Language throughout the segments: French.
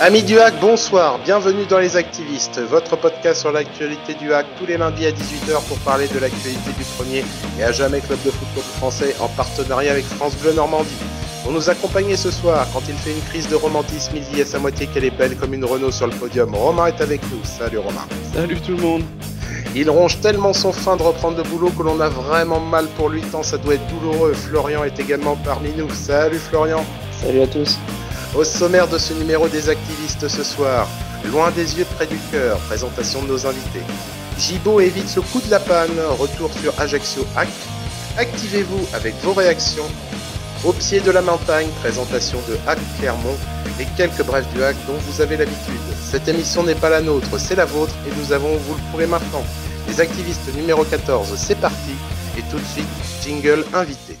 Amis du hack, bonsoir, bienvenue dans Les Activistes, votre podcast sur l'actualité du hack tous les lundis à 18h pour parler de l'actualité du premier et à jamais club de football français en partenariat avec France Bleu Normandie. Pour nous accompagner ce soir, quand il fait une crise de romantisme, il dit à sa moitié qu'elle est belle comme une Renault sur le podium. Romain est avec nous, salut Romain. Salut tout le monde. Il ronge tellement son fin de reprendre le boulot que l'on a vraiment mal pour lui tant ça doit être douloureux. Florian est également parmi nous. Salut Florian. Salut à tous. Au sommaire de ce numéro des activistes ce soir, loin des yeux près du cœur, présentation de nos invités. Gibo évite ce coup de la panne, retour sur Ajaccio Hack. Activez-vous avec vos réactions. Au pied de la montagne, présentation de Hack Clermont et quelques brefs du hack dont vous avez l'habitude. Cette émission n'est pas la nôtre, c'est la vôtre et nous avons, vous le pourrez maintenant, les activistes numéro 14, c'est parti et tout de suite, jingle invité.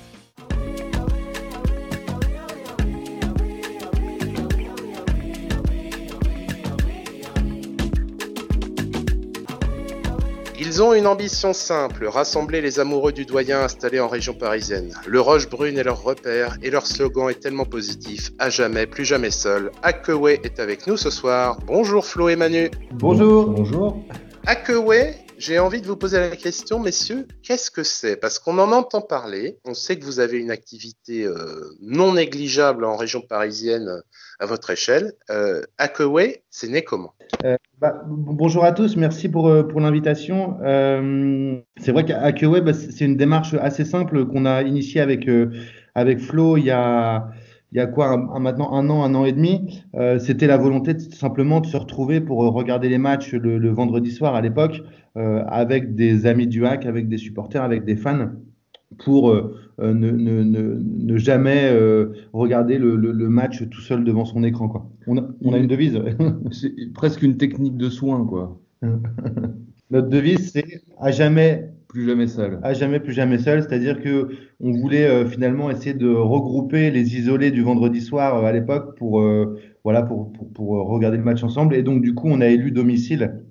Ils ont une ambition simple, rassembler les amoureux du doyen installés en région parisienne. Le Roche Brune est leur repère et leur slogan est tellement positif, à jamais, plus jamais seul. Akeway est avec nous ce soir. Bonjour Flo et Manu. Bonjour. Bonjour. Akeway, j'ai envie de vous poser la question, messieurs, qu'est-ce que c'est? Parce qu'on en entend parler, on sait que vous avez une activité euh, non négligeable en région parisienne euh, à votre échelle. Euh, c'est né comment? Euh, bah, bonjour à tous, merci pour, pour l'invitation. C'est vrai qu'Akeway, bah, c'est une démarche assez simple qu'on a initiée avec, avec Flo il y a, il y a quoi, un, maintenant un an, un an et demi. Euh, C'était la volonté de, simplement de se retrouver pour regarder les matchs le, le vendredi soir à l'époque avec des amis du hack, avec des supporters, avec des fans pour euh, ne, ne, ne, ne, jamais euh, regarder le, le, le, match tout seul devant son écran. Quoi. On, a, on a une devise. c'est presque une technique de soin. Quoi. Notre devise, c'est à jamais. Plus jamais seul. À jamais, plus jamais seul. C'est-à-dire que on voulait euh, finalement essayer de regrouper les isolés du vendredi soir à l'époque pour, voilà, pour, pour, pour, regarder le match ensemble. Et donc, du coup, on a élu domicile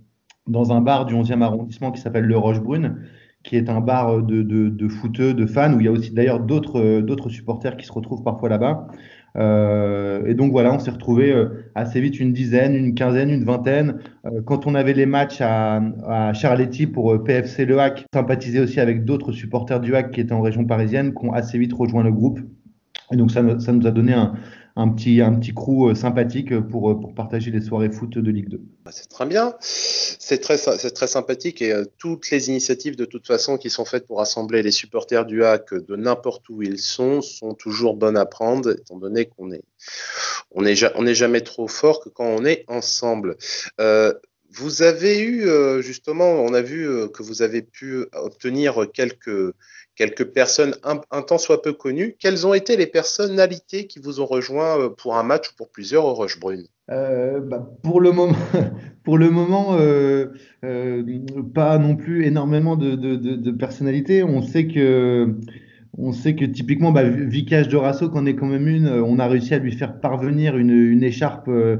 dans un bar du 11e arrondissement qui s'appelle Le Roche-Brune qui est un bar de, de, de footeux, de fans, où il y a aussi d'ailleurs d'autres supporters qui se retrouvent parfois là-bas. Euh, et donc voilà, on s'est retrouvé assez vite une dizaine, une quinzaine, une vingtaine. Euh, quand on avait les matchs à, à Charletti pour PFC Le Hack, sympathisé aussi avec d'autres supporters du Hack qui étaient en région parisienne, qui ont assez vite rejoint le groupe. Et donc ça, ça nous a donné un, un petit, un petit crew sympathique pour, pour partager les soirées foot de Ligue 2. C'est très bien, c'est très, très sympathique et euh, toutes les initiatives de toute façon qui sont faites pour rassembler les supporters du hack de n'importe où ils sont sont toujours bonnes à prendre étant donné qu'on est, on est, on est jamais trop fort que quand on est ensemble. Euh, vous avez eu euh, justement, on a vu que vous avez pu obtenir quelques quelques personnes un, un, temps soit peu connues. Quelles ont été les personnalités qui vous ont rejoint pour un match ou pour plusieurs au Rochebrune euh, bah, pour le moment, pour le moment euh, euh, pas non plus énormément de, de, de, de, personnalités. On sait que, on sait que typiquement, bah, Vicage de Rasso, qu'on est quand même une, on a réussi à lui faire parvenir une, une écharpe euh,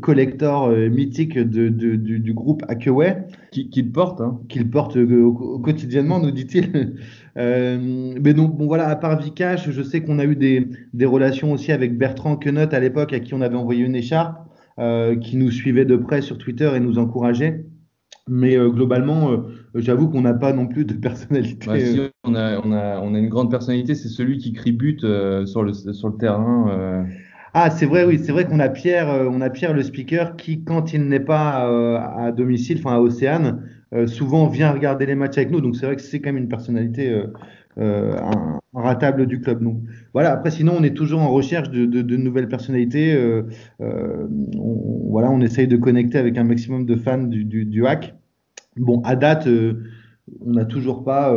collector mythique de, du, du, groupe Akeway. Qu'il qui porte, hein. Qu'il porte quotidiennement, nous dit-il. Euh, mais donc, bon, voilà, à part Vikash, je sais qu'on a eu des, des, relations aussi avec Bertrand Quenot à l'époque, à qui on avait envoyé une écharpe, euh, qui nous suivait de près sur Twitter et nous encourageait. Mais euh, globalement, euh, j'avoue qu'on n'a pas non plus de personnalité. Bah, si, on, a, on, a, on a une grande personnalité, c'est celui qui crie but euh, sur, le, sur le terrain. Ah, c'est vrai, oui, c'est vrai qu'on a Pierre, on a Pierre le speaker qui, quand il n'est pas à domicile, enfin à Océane, euh, souvent vient regarder les matchs avec nous. Donc c'est vrai que c'est quand même une personnalité euh, euh, ratable du club. Donc voilà. Après, sinon, on est toujours en recherche de, de, de nouvelles personnalités. Euh, on, voilà, on essaye de connecter avec un maximum de fans du, du, du hack. Bon, à date, on n'a toujours pas.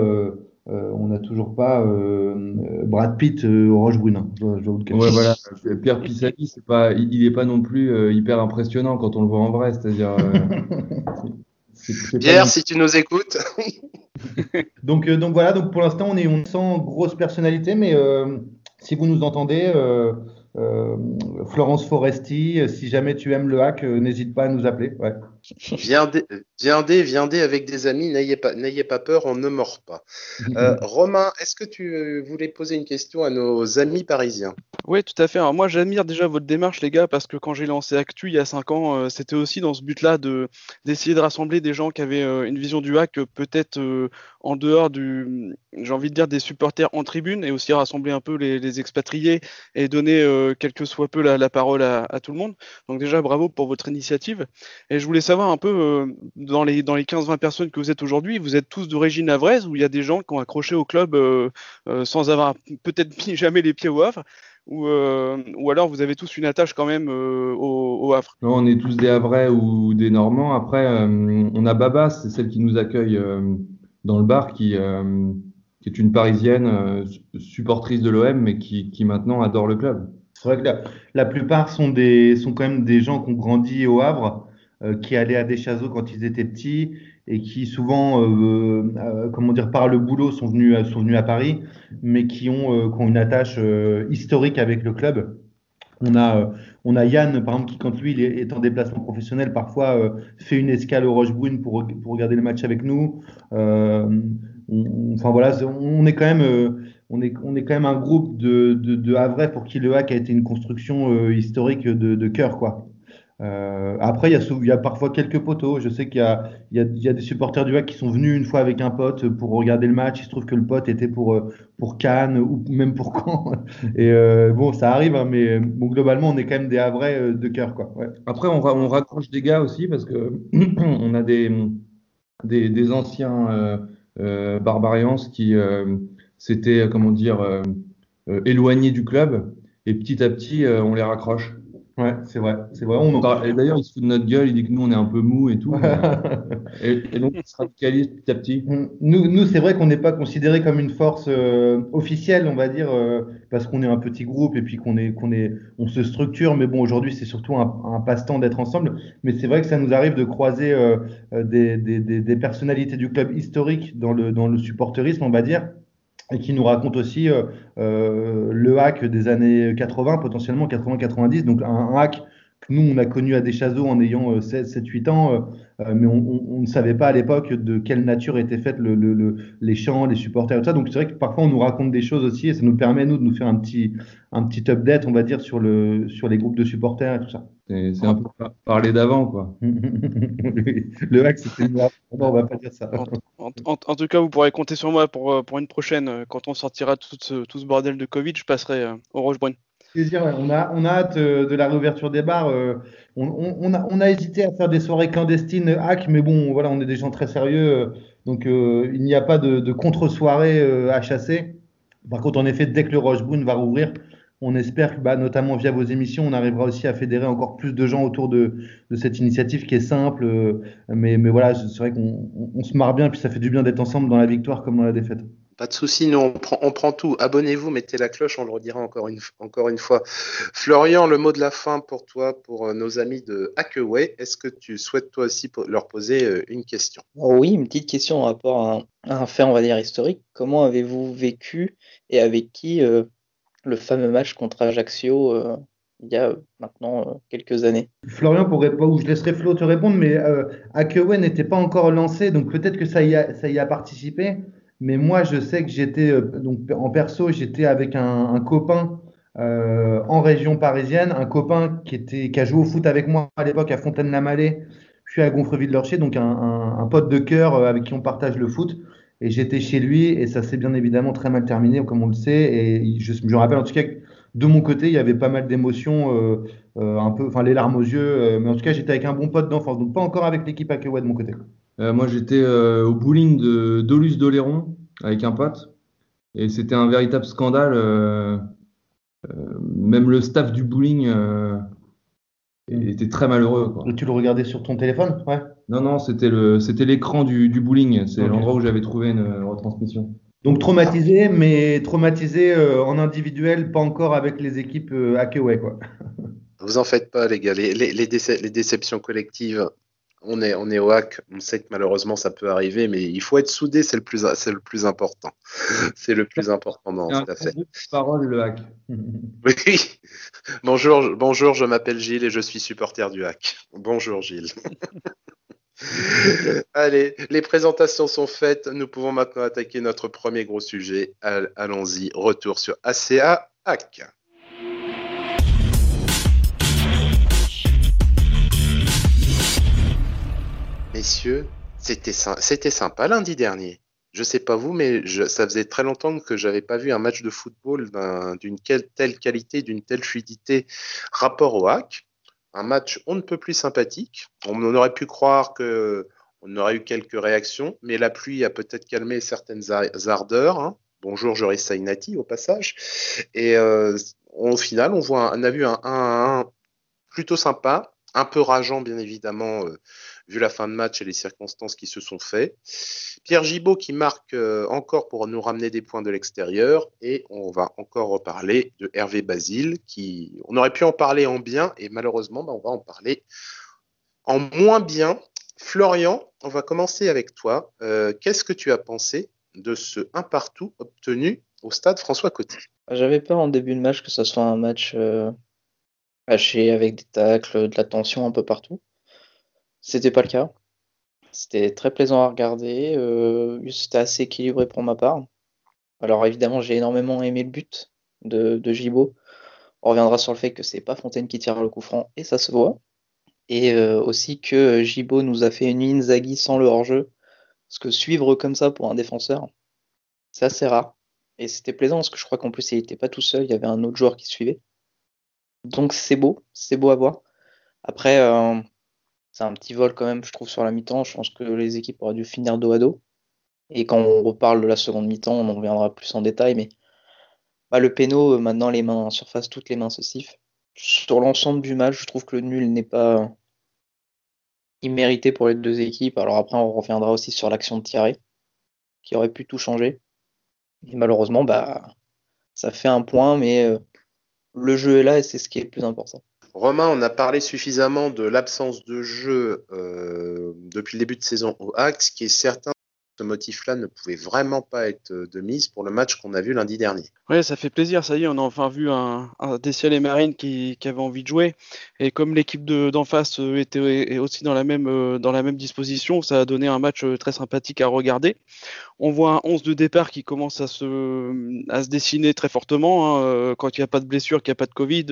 Euh, on n'a toujours pas euh, Brad Pitt euh, au Roche Brune. Je, je ouais, voilà. Pierre c'est pas, il n'est pas non plus hyper impressionnant quand on le voit en vrai. C'est-à-dire, Pierre, si tu nous écoutes. donc, euh, donc voilà, donc pour l'instant, on est on sent grosse personnalité, mais euh, si vous nous entendez, euh, Florence Foresti, si jamais tu aimes le hack, n'hésite pas à nous appeler. Ouais. Viendez, viendez, viendez avec des amis, n'ayez pas, n'ayez pas peur, on ne mord pas. Euh, Romain, est-ce que tu voulais poser une question à nos amis parisiens? Oui, tout à fait. Alors moi, j'admire déjà votre démarche, les gars, parce que quand j'ai lancé Actu il y a 5 ans, euh, c'était aussi dans ce but-là de d'essayer de rassembler des gens qui avaient euh, une vision du hack peut-être en dehors du, j'ai envie de dire, des supporters en tribune, et aussi rassembler un peu les, expatriés et donner quelque soit peu la, parole à, à, tout le monde. Donc déjà, bravo pour votre initiative. Et je voulais savoir un peu, dans les, dans les 15-20 personnes que vous êtes aujourd'hui, vous êtes tous d'origine havraise ou il y a des gens qui ont accroché au club euh, euh, sans avoir peut-être mis jamais les pieds au Havre ou, euh, ou alors vous avez tous une attache quand même au, Havre? Non, on est tous des Havrais ou des Normands. Après, on a Baba, c'est celle qui nous accueille dans le bar, qui, qui est une Parisienne supportrice de l'OM, mais qui, qui maintenant adore le club. C'est vrai que la, la, plupart sont, des, sont quand même des gens qui ont grandi au Havre, qui allaient à des quand ils étaient petits et qui souvent, euh, euh, comment dire, par le boulot sont venus, sont venus à Paris, mais qui ont, euh, qui une attache historique avec le club. On a, on a Yann, par exemple, qui, quand lui est en déplacement professionnel, parfois fait une escale au Rochebrune pour, pour regarder le match avec nous. enfin voilà, on est quand même, on est, on est quand même un groupe de, de, de Havrais pour qui le hack a été une construction historique de, de cœur, quoi. Euh, après, il y, a, parfois quelques poteaux. Je sais qu'il y a, des supporters du HAC qui sont venus une fois avec un pote pour regarder le match. Il se trouve que le pote était pour, euh, pour Cannes ou même pour Caen. Et euh, bon, ça arrive, hein, mais globalement, on est quand même des Havrais de cœur. Quoi. Après, on, raccroche des gars aussi parce que on a des, anciens euh Barbarians qui s'étaient, comment dire, éloignés du club. Et petit à petit, on les raccroche. Ouais, c'est vrai, c'est vrai. On Et d'ailleurs, il se fout de notre gueule, il dit que nous, on est un peu mou et tout. et, et, donc, il se radicalise petit à petit. Nous, nous c'est vrai qu'on n'est pas considéré comme une force euh, officielle, on va dire, euh, parce qu'on est un petit groupe et puis qu'on est, qu'on est, on se structure. Mais bon, aujourd'hui, c'est surtout un, un passe-temps d'être ensemble. Mais c'est vrai que ça nous arrive de croiser euh, des, des, des, des, personnalités du club historique dans le, dans le supporterisme, on va dire et qui nous raconte aussi euh, euh, le hack des années 80, potentiellement 80-90, donc un, hack que nous, on a connu à Deschazos en ayant 7-8 euh, ans, euh, mais on, on, on, ne savait pas à l'époque de quelle nature étaient faites le, le, le, les chants, les supporters, tout ça. Donc c'est vrai que parfois on nous raconte des choses aussi et ça nous permet, nous, de nous faire un petit, un petit update, on va dire, sur, le, sur les groupes de supporters et tout ça. C'est un peu parler d'avant, quoi. le hack, c'était Non, on va pas dire ça. En, en, en, tout cas, vous pourrez compter sur moi pour, pour une prochaine. Quand on sortira tout ce, tout ce bordel de Covid, je passerai euh, au Rochebrune. On a, hâte euh, de la réouverture des bars. Euh, on, a, hésité à faire des soirées clandestines hack, mais bon, voilà, on est des gens très sérieux. Donc, il n'y a pas de, contre-soirée à chasser. Par contre, en effet, dès que le Rochebrune va rouvrir, on espère que, bah, notamment via vos émissions, on arrivera aussi à fédérer encore plus de gens autour de, cette initiative qui est simple. Euh, mais, mais voilà, c'est vrai qu'on on, se marre bien, puis ça fait du bien d'être ensemble dans la victoire comme dans la défaite. Pas de souci, nous on prend, on prend tout. Abonnez-vous, mettez la cloche, on le redira encore une, encore une fois. Florian, le mot de la fin pour toi, pour euh, nos amis de Hackaway. Est-ce que tu souhaites toi aussi leur poser euh, une question? Oh Oui, une petite question en rapport à un, à un, fait, on va dire, historique. Comment avez-vous vécu et avec qui euh, le fameux match contre Ajaccio euh, il y a maintenant euh, quelques années? Florian pourrait pas, ou je laisserai Flo te répondre, mais euh, n'était pas encore lancé, donc peut-être que ça y, a, ça y a participé. Mais moi, je sais que j'étais, euh, donc en perso, j'étais avec un, copain euh, en région parisienne, un copain qui, était, qui a joué au foot avec moi à l'époque à Fontaine-la-Mallet, puis à Gonfreville-Lorcher, donc un, pote de cœur avec qui on partage le foot. Et j'étais chez lui et ça s'est bien évidemment très mal terminé, comme on le sait. Et je, je me rappelle en tout cas que de mon côté, il y avait pas mal d'émotions, euh, euh, un peu, enfin les larmes aux yeux. Euh, mais en tout cas, j'étais avec un bon pote d'enfance, donc pas encore avec l'équipe Akewa de mon côté. Euh, moi, j'étais euh, au bowling de Dolus d'Oléron avec un pote. Et c'était un véritable scandale. même le staff du bowling était très malheureux. Quoi. Et tu le regardais sur ton téléphone Ouais? Non, non, c'était le, c'était l'écran du, du bowling. C'est okay. l'endroit où j'avais trouvé une retransmission. Donc traumatisé, mais traumatisé euh, en individuel, pas encore avec les équipes euh, Hackaway, quoi. Vous en faites pas, les gars. Les, les, les, déce les déceptions collectives, on est, on est au hack. On sait que malheureusement ça peut arriver, mais il faut être soudé, c'est le plus, c'est le plus important. c'est le plus important, non, tout à fait. Parole le hack. oui. Bonjour, bonjour. Je m'appelle Gilles et je suis supporter du hack. Bonjour Gilles. Allez, les présentations sont faites. Nous pouvons maintenant attaquer notre premier gros sujet. Allons-y. Retour sur ACA HAC. Messieurs, c'était sympa lundi dernier. Je sais pas vous, mais ça faisait très longtemps que j'avais pas vu un match de football d'une telle qualité, d'une telle fluidité rapport au hack. Un match on ne peut plus sympathique. On aurait pu croire que on aurait eu quelques réactions, mais la pluie a peut-être calmé certaines ardeurs. Hein. Bonjour Joris Sainati au passage. Et euh, au final, on, voit, a vu un 1 plutôt sympa, un peu rageant bien évidemment, euh, vu la fin de match et les circonstances qui se sont faites. Pierre Gibaud qui marque euh, encore pour nous ramener des points de l'extérieur. Et on va encore reparler de Hervé Basile, qui on aurait pu en parler en bien, et malheureusement, bah, on va en parler en moins bien. Florian, on va commencer avec toi. Euh, qu'est-ce que tu as pensé de ce 1 partout obtenu au stade François Coty? J'avais peur en début de match que ce soit un match euh, haché avec des tacles, de la tension un peu partout. C'était pas le cas. C'était très plaisant à regarder. Euh, c'était assez équilibré pour ma part. Alors évidemment, j'ai énormément aimé le but de, de On reviendra sur le fait que c'est pas Fontaine qui tire le coup franc et ça se voit. Et euh, aussi que Gibo nous a fait une Inzaghi sans le hors-jeu. Parce que suivre comme ça pour un défenseur, c'est assez rare. Et c'était plaisant parce que je crois qu'en plus il n'était pas tout seul, il y avait un autre joueur qui suivait. Donc c'est beau, c'est beau à voir. Après, euh, c'est un petit vol quand même, je trouve, sur la mi-temps. Je pense que les équipes auraient dû finir dos à dos. Et quand on reparle de la seconde mi-temps, on en reviendra plus en détail. Mais bah, le péno, euh, maintenant, les mains en surface, toutes les mains se sifflent. Sur l'ensemble du match, je trouve que le nul n'est pas immérité pour les deux équipes. Alors après, on reviendra aussi sur l'action de Thierry, qui aurait pu tout changer. Et malheureusement, bah, ça fait un point, mais euh, le jeu est là et c'est ce qui est le plus important. Romain, on a parlé suffisamment de l'absence de jeu euh, depuis le début de saison au Axe, qui est certain ce motif-là ne pouvait vraiment pas être de mise pour le match qu'on a vu lundi dernier. Oui, ça fait plaisir, ça y est, on a enfin vu un, un et Marine qui, avait envie de jouer. Et comme l'équipe d'en face euh, était aussi dans la, même, euh, dans la même disposition, ça a donné un match euh, très sympathique à regarder. On voit un 11 de départ qui commence à se, à se dessiner très fortement. Hein, quand il n'y a pas de blessure, qu'il n'y a pas de Covid,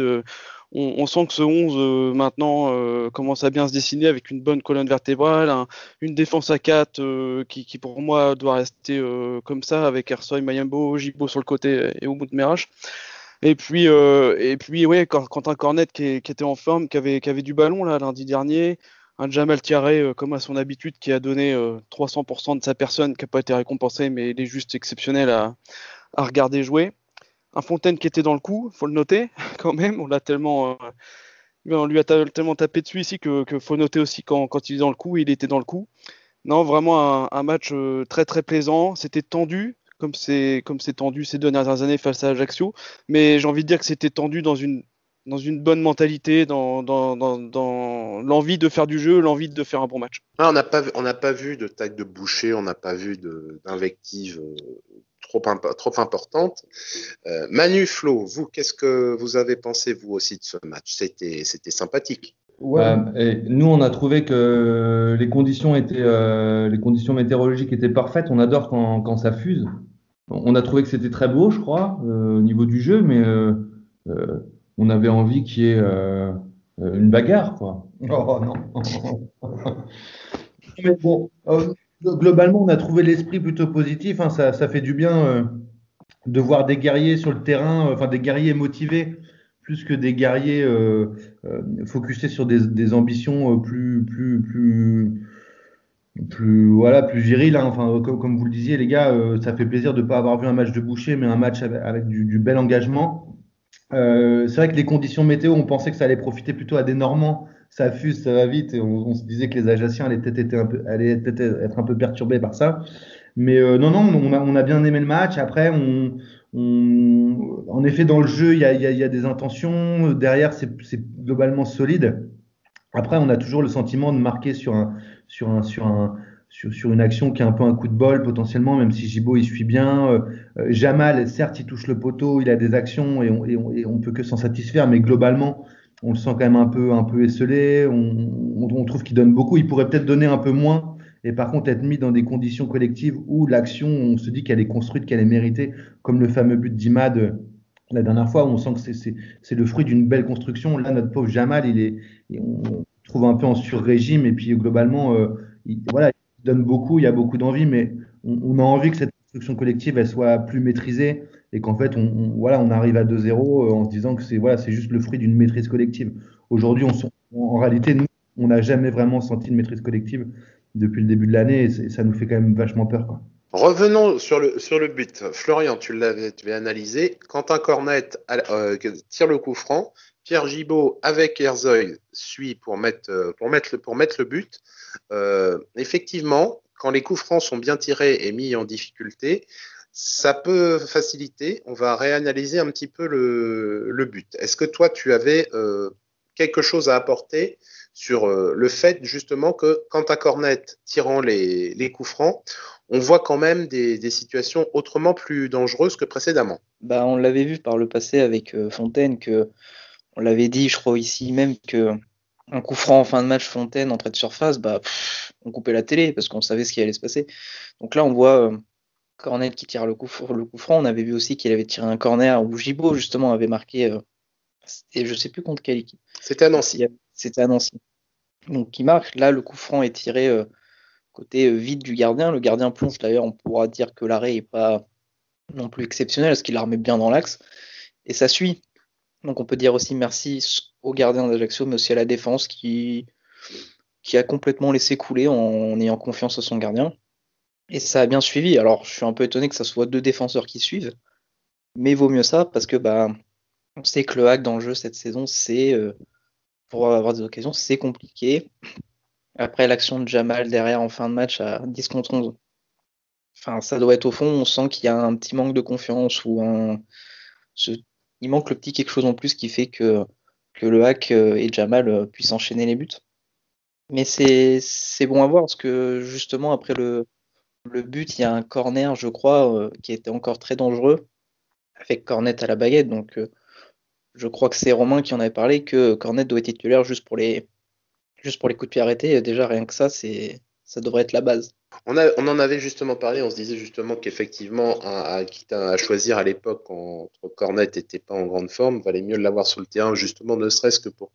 on, sent que ce 11 euh, maintenant euh, commence à bien se dessiner avec une bonne colonne vertébrale, une défense à 4 euh, qui, pour moi doit rester comme ça avec Ersoy, Mayambo, Jibo sur le côté et Oumout Merach. Et puis, et puis ouais, Quentin Cornet qui, était en forme, qui avait, qui avait du ballon là lundi dernier, un Jamal Tiaré comme à son habitude qui a donné 300% de sa personne, qui n'a pas été récompensé, mais il est juste exceptionnel à regarder jouer un Fontaine qui était dans le coup, faut le noter quand même. On l'a tellement, euh, on lui a tellement tapé dessus ici que, faut noter aussi quand, il est dans le coup, il était dans le coup. Non, vraiment un, match euh, très très plaisant. C'était tendu, comme c'est comme c'est tendu ces deux dernières années face à Ajaccio. Mais j'ai envie de dire que c'était tendu dans une dans une bonne mentalité, dans, dans, dans, l'envie de faire du jeu, l'envie de faire un bon match. Ah, on n'a pas, pas vu de taille de boucher, on n'a pas vu d'invective trop, trop importante. Euh, Manu Flo, vous, qu'est-ce que vous avez pensé vous aussi de ce match? C'était, c'était sympathique. Ouais. Euh, nous, on a trouvé que les conditions étaient, euh, les conditions météorologiques étaient parfaites. On adore quand, quand ça fuse. On a trouvé que c'était très beau, je crois, au niveau du jeu, mais on avait envie qu'il y ait une bagarre, quoi. Oh non. mais bon, globalement, on a trouvé l'esprit plutôt positif. Hein. ça, fait du bien euh, de voir des guerriers sur le terrain, euh, enfin des guerriers motivés, plus que des guerriers euh, focusés sur des, ambitions plus, plus, plus, plus, voilà, plus viriles. Hein. Enfin, comme, vous le disiez, les gars, ça fait plaisir de ne pas avoir vu un match de boucher, mais un match avec, du, bel engagement. c'est vrai que les conditions météo, on pensait que ça allait profiter plutôt à des Normands ça fuse, ça va vite. Et on, se disait que les Ajacciens allaient peut-être être, un peu perturbés par ça. Mais euh, non, non, on a, bien aimé le match. Après, on, en effet, dans le jeu, il y a, des intentions. Derrière, c'est globalement solide. Après, on a toujours le sentiment de marquer sur, un, sur, un, sur, un, sur, une action qui est un peu un coup de bol potentiellement, même si Gibo il suit bien. Euh, Jamal, certes, il touche le poteau, il a des actions et on, et on, peut que s'en satisfaire, mais globalement, on le sent quand même un peu, un peu esselé. On, on, trouve qu'il donne beaucoup. Il pourrait peut-être donner un peu moins. Et par contre, être mis dans des conditions collectives où l'action, on se dit qu'elle est construite, qu'elle est méritée, comme le fameux but d'Imad euh, la dernière fois, où on sent que c'est le fruit d'une belle construction. Là, notre pauvre Jamal, il est, on trouve un peu en sur-régime. Et puis, globalement, euh, il, voilà, il donne beaucoup, il y a beaucoup d'envie, mais on, on, a envie que cette construction collective, elle soit plus maîtrisée et qu'en fait, on, voilà, on arrive à 2-0 euh, en se disant que c'est voilà, c'est juste le fruit d'une maîtrise collective. Aujourd'hui, on, en réalité, nous, on n'a jamais vraiment senti une maîtrise collective depuis le début de l'année et ça nous fait quand même vachement peur. Revenons sur le, sur le but. Florian, tu l'avais analysé. Quentin Cornet euh, tire le coup franc. Pierre Gibaud avec Herzoy suit pour mettre, euh, pour mettre, le, pour mettre le but. Effectivement, quand les coups francs sont bien tirés et mis en difficulté, ça peut faciliter. On va réanalyser un petit peu le, but. Est-ce que toi, tu avais euh, quelque chose à apporter sur euh, le fait justement que quand à Cornet tirant les, coups francs, on voit quand même des, situations autrement plus dangereuses que précédemment? Bah, on l'avait vu par le passé avec euh, Fontaine que on l'avait dit, je crois ici même que un coup franc en fin de match Fontaine entrée de surface, bah on coupait la télé parce qu'on savait ce qui allait se passer. Donc là on voit euh, Cornet qui tire le coup, le coup franc. On avait vu aussi qu'il avait tiré un corner où Gibaud justement avait marqué. Euh, et je sais plus contre quelle équipe. C'était à Nancy. C'était à Nancy. Donc qui marque. Là, le coup franc est tiré euh, côté euh, vide du gardien. Le gardien plonge. D'ailleurs, on pourra dire que l'arrêt est pas non plus exceptionnel parce qu'il la remet bien dans l'axe. Et ça suit. Donc on peut dire aussi merci au gardien d'Ajaccio, mais aussi à la défense qui, qui a complètement laissé couler en ayant confiance en son gardien. Et ça a bien suivi. Alors, je suis un peu étonné que ça soit deux défenseurs qui suivent. Mais vaut mieux ça parce que bah, on sait que le hack dans le jeu cette saison, c'est euh, pour avoir des occasions, c'est compliqué. Après l'action de Jamal derrière en fin de match à 10 contre 11, enfin, ça doit être au fond, on sent qu'il y a un petit manque de confiance ou. Il manque le petit quelque chose en plus qui fait que, que le hack euh, et Jamal euh, puissent enchaîner les buts. Mais c'est bon à voir parce que justement, après le, le but, il y a un corner, je crois, euh, qui était encore très dangereux, avec Cornet à la baguette. Donc, euh, je crois que c'est Romain qui en avait parlé, que Cornet doit être titulaire juste pour les, juste pour les coups de pied arrêtés. Déjà, rien que ça, c'est, ça devrait être la base. On, en avait justement parlé, on se disait justement qu'effectivement, à, à, choisir à l'époque entre Cornet n'était pas en grande forme, valait mieux l'avoir sur le terrain, justement, ne serait-ce que pour,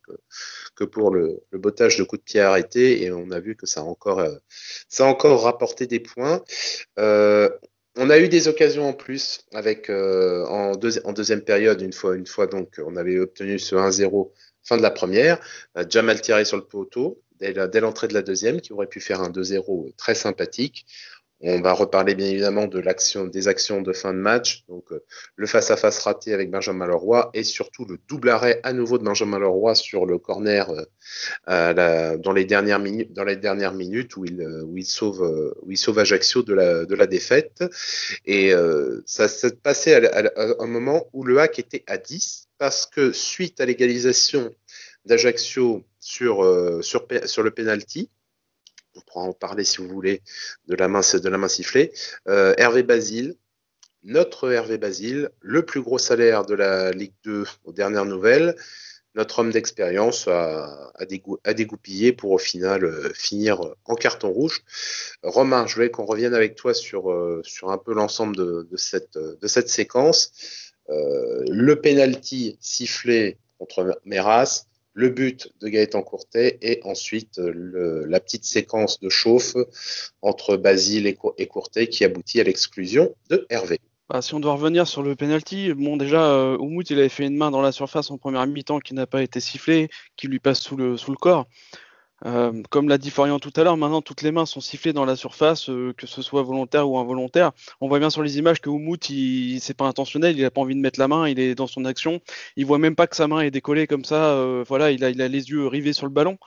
le, le, bottage de coups de pied arrêtés, et on a vu que ça a encore, euh, rapporté des points. Euh, on a eu des occasions en plus avec euh, en, deuxième période, une fois, une donc on avait obtenu ce 1-0 fin de la première. Jamal tiré sur le poteau dès l'entrée de la deuxième, qui aurait pu faire un 2-0 très sympathique. On va reparler bien évidemment de l'action, des actions de fin de match, donc euh, le face-à-face raté avec Benjamin Leroy et surtout le double arrêt à nouveau de Benjamin Leroy sur le corner euh, dans les dernières minutes, dans les dernières minutes où il, euh, sauve, Ajaccio de la, défaite. Et ça s'est passé à, à, à, un moment où le hack était à 10 parce que suite à l'égalisation d'Ajaccio sur, euh, sur, le penalty. On pourra en parler si vous voulez de la main, de la main sifflée. Euh, Hervé Basile, notre Hervé Basile, le plus gros salaire de la Ligue 2 aux dernières nouvelles, notre homme d'expérience a, dégoupillé pour au final euh, finir en carton rouge. Romain, je voulais qu'on revienne avec toi sur, un peu l'ensemble de, cette, de séquence. Le penalty sifflé contre Meras, le but de Gaëtan Courtet et ensuite euh, la petite séquence de chauffe entre Basile et, et qui aboutit à l'exclusion de Hervé. Bah, si on doit revenir sur le penalty, bon déjà euh, il avait fait une main dans la surface en première mi-temps qui n'a pas été sifflée, qui lui passe sous le corps. Euh, comme l'a dit Florian tout à l'heure, maintenant toutes les mains sont sifflées dans la surface, euh, que ce soit volontaire ou involontaire. On voit bien sur les images que Oumout, il, c'est pas intentionnel, il a pas envie de mettre la main, il est dans son action, il voit même pas que sa main est décollée comme ça. Euh, voilà, il a, les yeux rivés sur le ballon,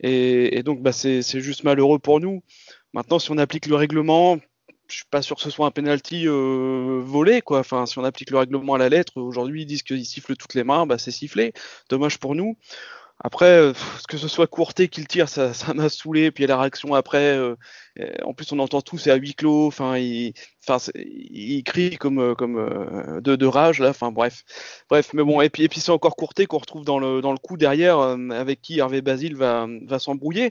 et, donc bah, c'est, juste malheureux pour nous. Maintenant, si on applique le règlement, je suis pas sûr que ce soit un penalty volé quoi. Enfin, si on applique le règlement à la lettre, aujourd'hui ils disent qu'ils sifflent toutes les mains, bah c'est sifflé. Dommage pour nous. Après, euh, que ce soit Courté qui le tire, ça, ça m'a saoulé. Puis la réaction après, euh, en plus on entend tout, c'est à huis clos. Enfin, il, il crie comme, comme de, de, rage là. Enfin, bref, bref. Mais bon, et puis, et puis c'est encore Courté qu'on retrouve dans le, dans le coup derrière, avec qui Hervé Basile va, va s'embrouiller.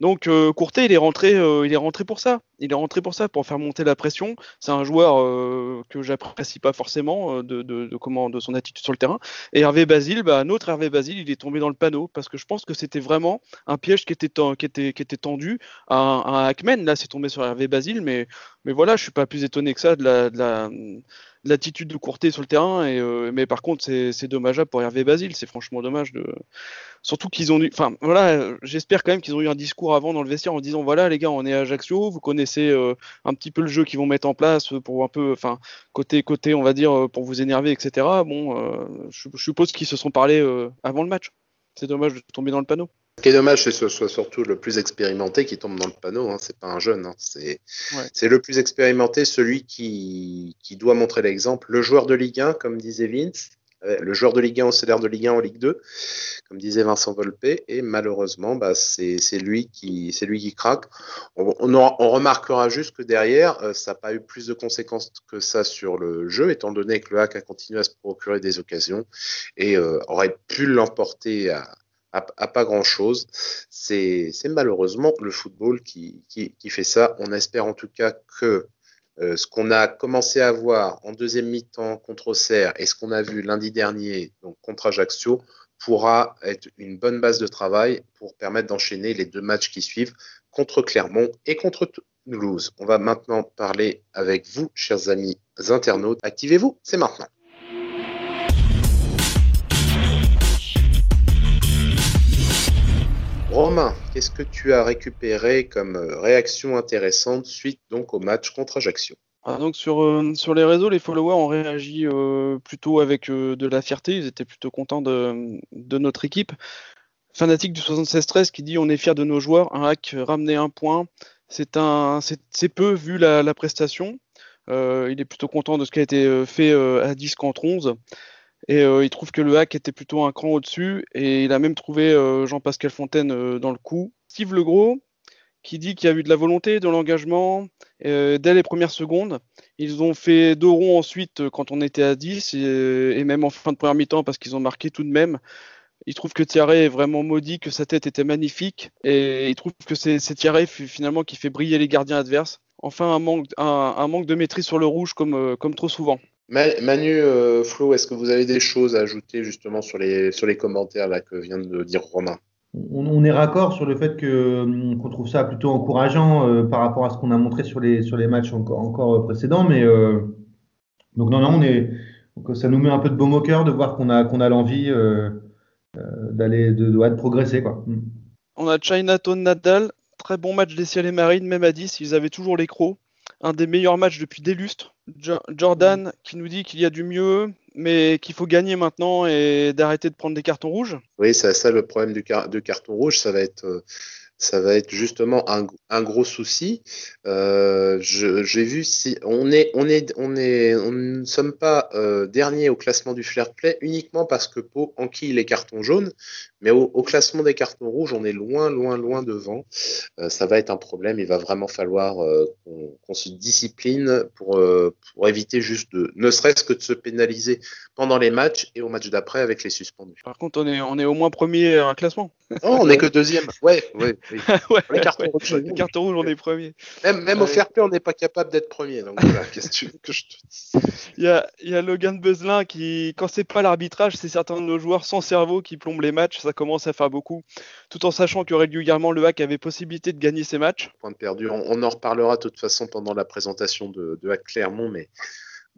Donc euh, Courtet, il est rentré, euh, il est rentré pour ça. Il est rentré pour ça, pour faire monter la pression. C'est un joueur euh, que j'apprécie pas forcément de, de, comment, de son attitude sur le terrain. Et Hervé Basile, bah, notre Hervé Basile, il est tombé dans le panneau parce que je pense que c'était vraiment un piège qui était, qui était, qui était tendu à, Hackman. Là, c'est tombé sur Hervé Basile, mais, mais voilà, je suis pas plus étonné que ça de la, de la l'attitude de Courté sur le terrain. Euh, mais par contre, c'est dommageable pour Hervé Basile. C'est franchement dommage. Surtout qu'ils ont eu. Enfin, voilà, j'espère quand même qu'ils ont eu un discours avant dans le vestiaire en disant voilà, les gars, on est à Ajaccio, vous connaissez euh, un petit peu le jeu qu'ils vont mettre en place pour un peu. Enfin, côté, côté, on va dire, euh, pour vous énerver, etc. Bon, je, je, suppose qu'ils se sont parlé avant le match. C'est dommage de tomber dans le panneau. Ce qui est dommage, c'est que ce soit surtout le plus expérimenté qui tombe dans le panneau. Hein. C'est pas un jeune. Hein. C'est le plus expérimenté, celui qui, qui doit montrer l'exemple. Le joueur de Ligue 1, comme disait Vince, euh, le joueur de Ligue 1 au salaire de Ligue 1 en Ligue 2, comme disait Vincent Volpe, et malheureusement, bah, c'est lui qui c'est lui qui craque. On, on, remarquera juste que derrière, euh, ça n'a pas eu plus de conséquences que ça sur le jeu, étant donné que le hack a continué à se procurer des occasions et euh, aurait pu l'emporter à, pas grand-chose. C'est malheureusement le football qui, fait ça. On espère en tout cas que euh, ce qu'on a commencé à voir en deuxième mi-temps contre Auxerre et ce qu'on a vu lundi dernier donc contre Ajaccio pourra être une bonne base de travail pour permettre d'enchaîner les deux matchs qui suivent contre Clermont et contre Toulouse. On va maintenant parler avec vous, chers amis internautes. Activez-vous, c'est maintenant. Romain, qu'est-ce que tu as récupéré comme euh, réaction intéressante suite donc au match contre Ajaccio? Ah, donc sur, euh, sur les réseaux, les followers ont réagi euh, plutôt avec de la fierté, ils étaient plutôt contents de, notre équipe. Fanatique du 76-13 qui dit on est fier de nos joueurs, un hack ramené un point, c'est peu vu la, la prestation. il est plutôt content de ce qui a été fait à 10 contre 11. Et euh, il trouve que le hack était plutôt un cran au-dessus. Et il a même trouvé euh, Jean-Pascal Fontaine euh, dans le coup. Steve Legros, qui dit qu'il y a eu de la volonté, de l'engagement dès les premières secondes. Ils ont fait deux ronds ensuite quand on était à 10 et, même en fin de première mi-temps parce qu'ils ont marqué tout de même. Il trouve que Thierry est vraiment maudit, que sa tête était magnifique et il trouve que c'est Thierry finalement qui fait briller les gardiens adverses. Enfin, un manque, de maîtrise sur le rouge comme trop souvent. Manu, euh, Flo, est-ce que vous avez des choses à ajouter justement sur les, sur les commentaires là, que vient de dire Romain? On, est raccord sur le fait que hum, qu'on trouve ça plutôt encourageant euh, par rapport à ce qu'on a montré sur les, sur les matchs encore, encore précédents. Mais euh, donc non, non, on est, ça nous met un peu de baume au cœur de voir qu'on a, qu'on a l'envie d'aller de, de, progresser. Quoi. Hum. On a Chinatown Nadal, très bon match des Ciel et Marines, même à 10, ils avaient toujours les crocs un des meilleurs matchs depuis des lustres. Jordan qui nous dit qu'il y a du mieux, mais qu'il faut gagner maintenant et d'arrêter de prendre des cartons rouges. Oui, c'est ça le problème du carton rouge, ça va être euh, ça va être justement un, gros souci. Euh, j'ai vu si on est, on est, on est, on ne sommes pas euh, dernier au classement du fair play uniquement parce que Pau enquille les cartons jaunes, mais au, classement des cartons rouges, on est loin, loin, loin devant. Euh, ça va être un problème. Il va vraiment falloir euh, qu'on se discipline pour, euh, pour éviter juste de, ne serait-ce que de se pénaliser pendant les matchs et au match d'après avec les suspendus. Par contre, on est, on est au moins premier à un classement. On n'est que deuxième. Ouais, ouais. ouais les cartons rouges, les cartons rouges, on est premier. Même, même au fair play, on n'est pas capable d'être premier. Donc voilà, qu'est-ce que tu veux que je te dise? Il y a, y a Logan Beuzelin qui, quand c'est pas l'arbitrage, c'est certains de nos joueurs sans cerveau qui plombent les matchs ça commence à faire beaucoup, tout en sachant que régulièrement le Hack avait possibilité de gagner ses matchs. Point perdu, on, en reparlera de toute façon pendant la présentation de, de Hack Clermont, mais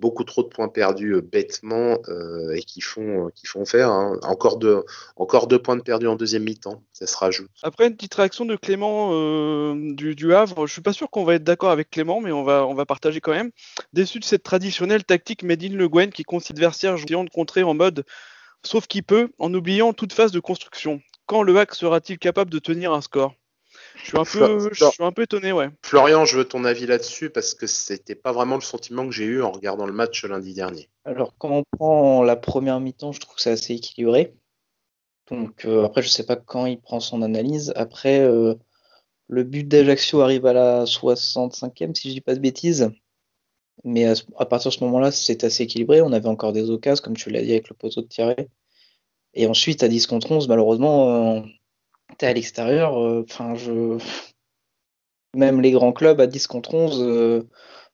beaucoup trop de points perdus euh, bêtement euh, et qui font, euh, qui font faire. Hein. Encore, deux, encore deux points de perdus en deuxième mi-temps, ça se rajoute. Après une petite réaction de Clément du, du, Havre, je suis pas sûr qu'on va être d'accord avec Clément, mais on va, on va partager quand même. Déçu de cette traditionnelle tactique Made in Le Guen qui consiste adversaire jouant de contrer en mode sauf qu'il peut, en oubliant toute phase de construction. Quand le hack sera-t-il capable de tenir un score? Je suis, un peu, je suis un peu étonné, ouais. Florian, je veux ton avis là-dessus parce que c'était pas vraiment le sentiment que j'ai eu en regardant le match lundi dernier. Alors, quand on prend la première mi-temps, je trouve que c'est assez équilibré. Donc euh, après, je sais pas quand il prend son analyse. Après, euh, le but d'Ajaccio arrive à la 65e, si je dis pas de bêtises. Mais à, partir de ce moment-là, c'est assez équilibré. On avait encore des occasions, comme tu l'as dit, avec le poteau de Thierry. Et ensuite, à 10 contre 11, malheureusement, euh, tu es à l'extérieur. Enfin, je. Même les grands clubs à 10 contre 11, euh,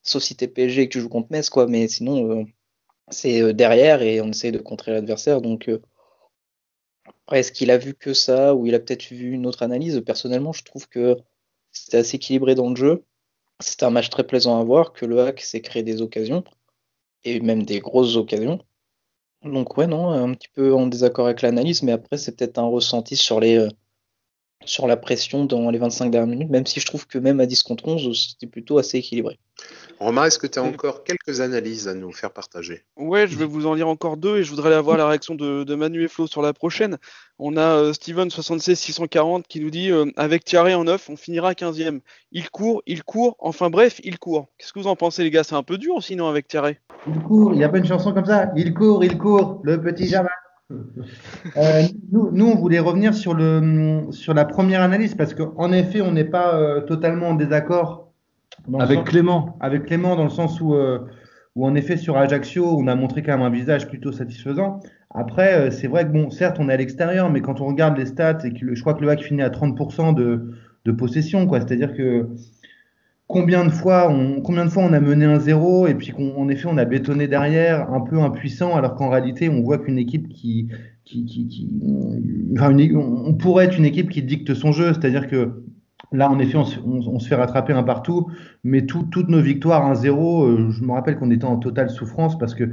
sauf si t'es PSG et que tu joues contre Metz, quoi. Mais sinon, euh, c'est euh, derrière et on essaye de contrer l'adversaire. Donc, euh, est-ce qu'il a vu que ça ou il a peut-être vu une autre analyse? Personnellement, je trouve que c'était assez équilibré dans le jeu. C'était un match très plaisant à voir, que le hack s'est créé des occasions et même des grosses occasions. Donc, ouais, non, un petit peu en désaccord avec l'analyse, mais après, c'est peut-être un ressenti sur les. Sur la pression dans les 25 dernières minutes, même si je trouve que même à 10 contre 11, c'était plutôt assez équilibré. Romain, est-ce que tu as encore quelques analyses à nous faire partager? Ouais, je vais vous en lire encore deux et je voudrais avoir la réaction de, de Manu et Flo sur la prochaine. On a euh, Steven 76 640 qui nous dit euh, avec Thierry en 9, on finira 15e. Il court, il court, enfin bref, il court. Qu'est-ce que vous en pensez les gars? C'est un peu dur sinon avec Thierry. Il court, il n'y a pas une chanson comme ça? Il court, il court, le petit Jamal. Euh, nous, nous, on voulait revenir sur, le, sur la première analyse parce qu'en effet, on n'est pas euh, totalement en désaccord Avec sens- Clément. avec Clément dans le sens où, euh, où en effet sur Ajaccio, on a montré quand même un visage plutôt satisfaisant. Après, c'est vrai que bon, certes, on est à l'extérieur, mais quand on regarde les stats, et que je crois que le hack finit à 30% de, de possession, quoi. C'est-à-dire que combien de fois on, combien de fois on a mené un zéro et puis qu'en effet on a bétonné derrière, un peu impuissant, alors qu'en réalité on voit qu'une équipe qui, qui, qui, on pourrait être une équipe qui dicte son jeu, c'est-à-dire que là en effet on, se- fait rattraper un partout, mais tout- toutes nos victoires 1-0, euh, je me rappelle qu'on était en totale souffrance parce que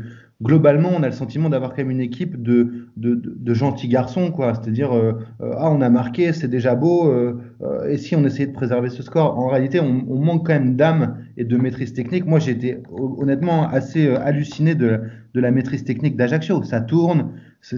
globalement on a le sentiment d'avoir quand même une équipe de, de, gentils garçons, quoi. C'est-à-dire euh, euh, ah on a marqué, c'est déjà beau. euh, et si on essayait de préserver ce score, en réalité, on, manque quand même d'âme et de maîtrise technique. Moi, j'ai été ho- honnêtement assez halluciné de, de la maîtrise technique d'Ajaccio. Ça tourne, c'est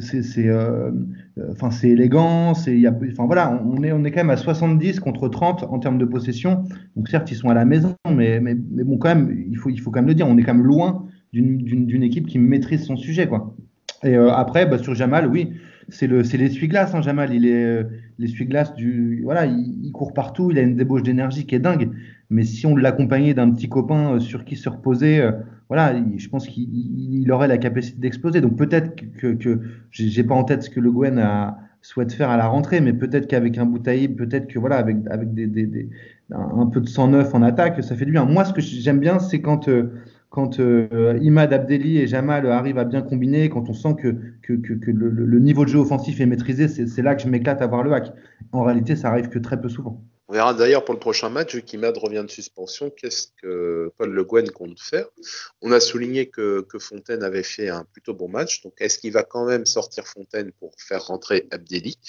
enfin, c'est élégant, y a, enfin voilà, on est, on est quand même à 70 contre 30 en termes de possession. Donc certes, ils sont à la maison, mais, mais, mais bon, quand même, il faut, il faut quand même le dire, on est quand même loin d'une- équipe qui maîtrise son sujet, quoi. Et euh, après, bah, sur Jamal, oui, c'est le, c'est l'essuie-glace, hein, Jamal. Il est euh, l'essuie-glace du, voilà, il, court partout, il a une débauche d'énergie qui est dingue. Mais si on l'accompagnait d'un petit copain euh, sur qui se reposer, voilà, il- je pense qu'il il- il aurait la capacité d'exploser. Donc peut-être que, que j'ai pas en tête ce que Le Guen a, souhaite faire à la rentrée, mais peut-être qu'avec un Boutaïb, peut-être que voilà, avec, avec des, un, un peu de sang neuf en attaque, ça fait du bien. Moi, ce que j'aime bien, c'est quand quand euh, Imad Abdelli et Jamal arrivent à bien combiner, quand on sent que, le, le- niveau de jeu offensif est maîtrisé, c'est là que je m'éclate à voir le hack. En réalité, ça arrive que très peu souvent. On verra d'ailleurs pour le prochain match, vu qu'Imad revient de suspension, qu'est-ce que Paul Le Guen compte faire? On a souligné que, que Fontaine avait fait un plutôt bon match, donc est-ce qu'il va quand même sortir Fontaine pour faire rentrer Abdelli?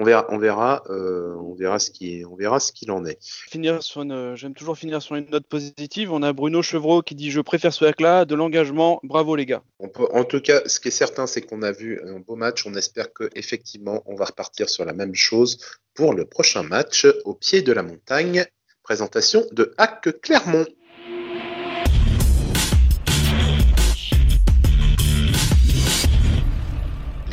On verra, on verra, euh, on verra ce qui, on verra ce qu'il en est. Finir sur une, j'aime toujours finir sur une note positive. On a Bruno Chevreau qui dit je préfère ce hack-là, de l'engagement, bravo les gars. On peut, en tout cas, ce qui est certain, c'est qu'on a vu un beau match. On espère que effectivement, on va repartir sur la même chose pour le prochain match au pied de la montagne. Présentation de Hack Clermont.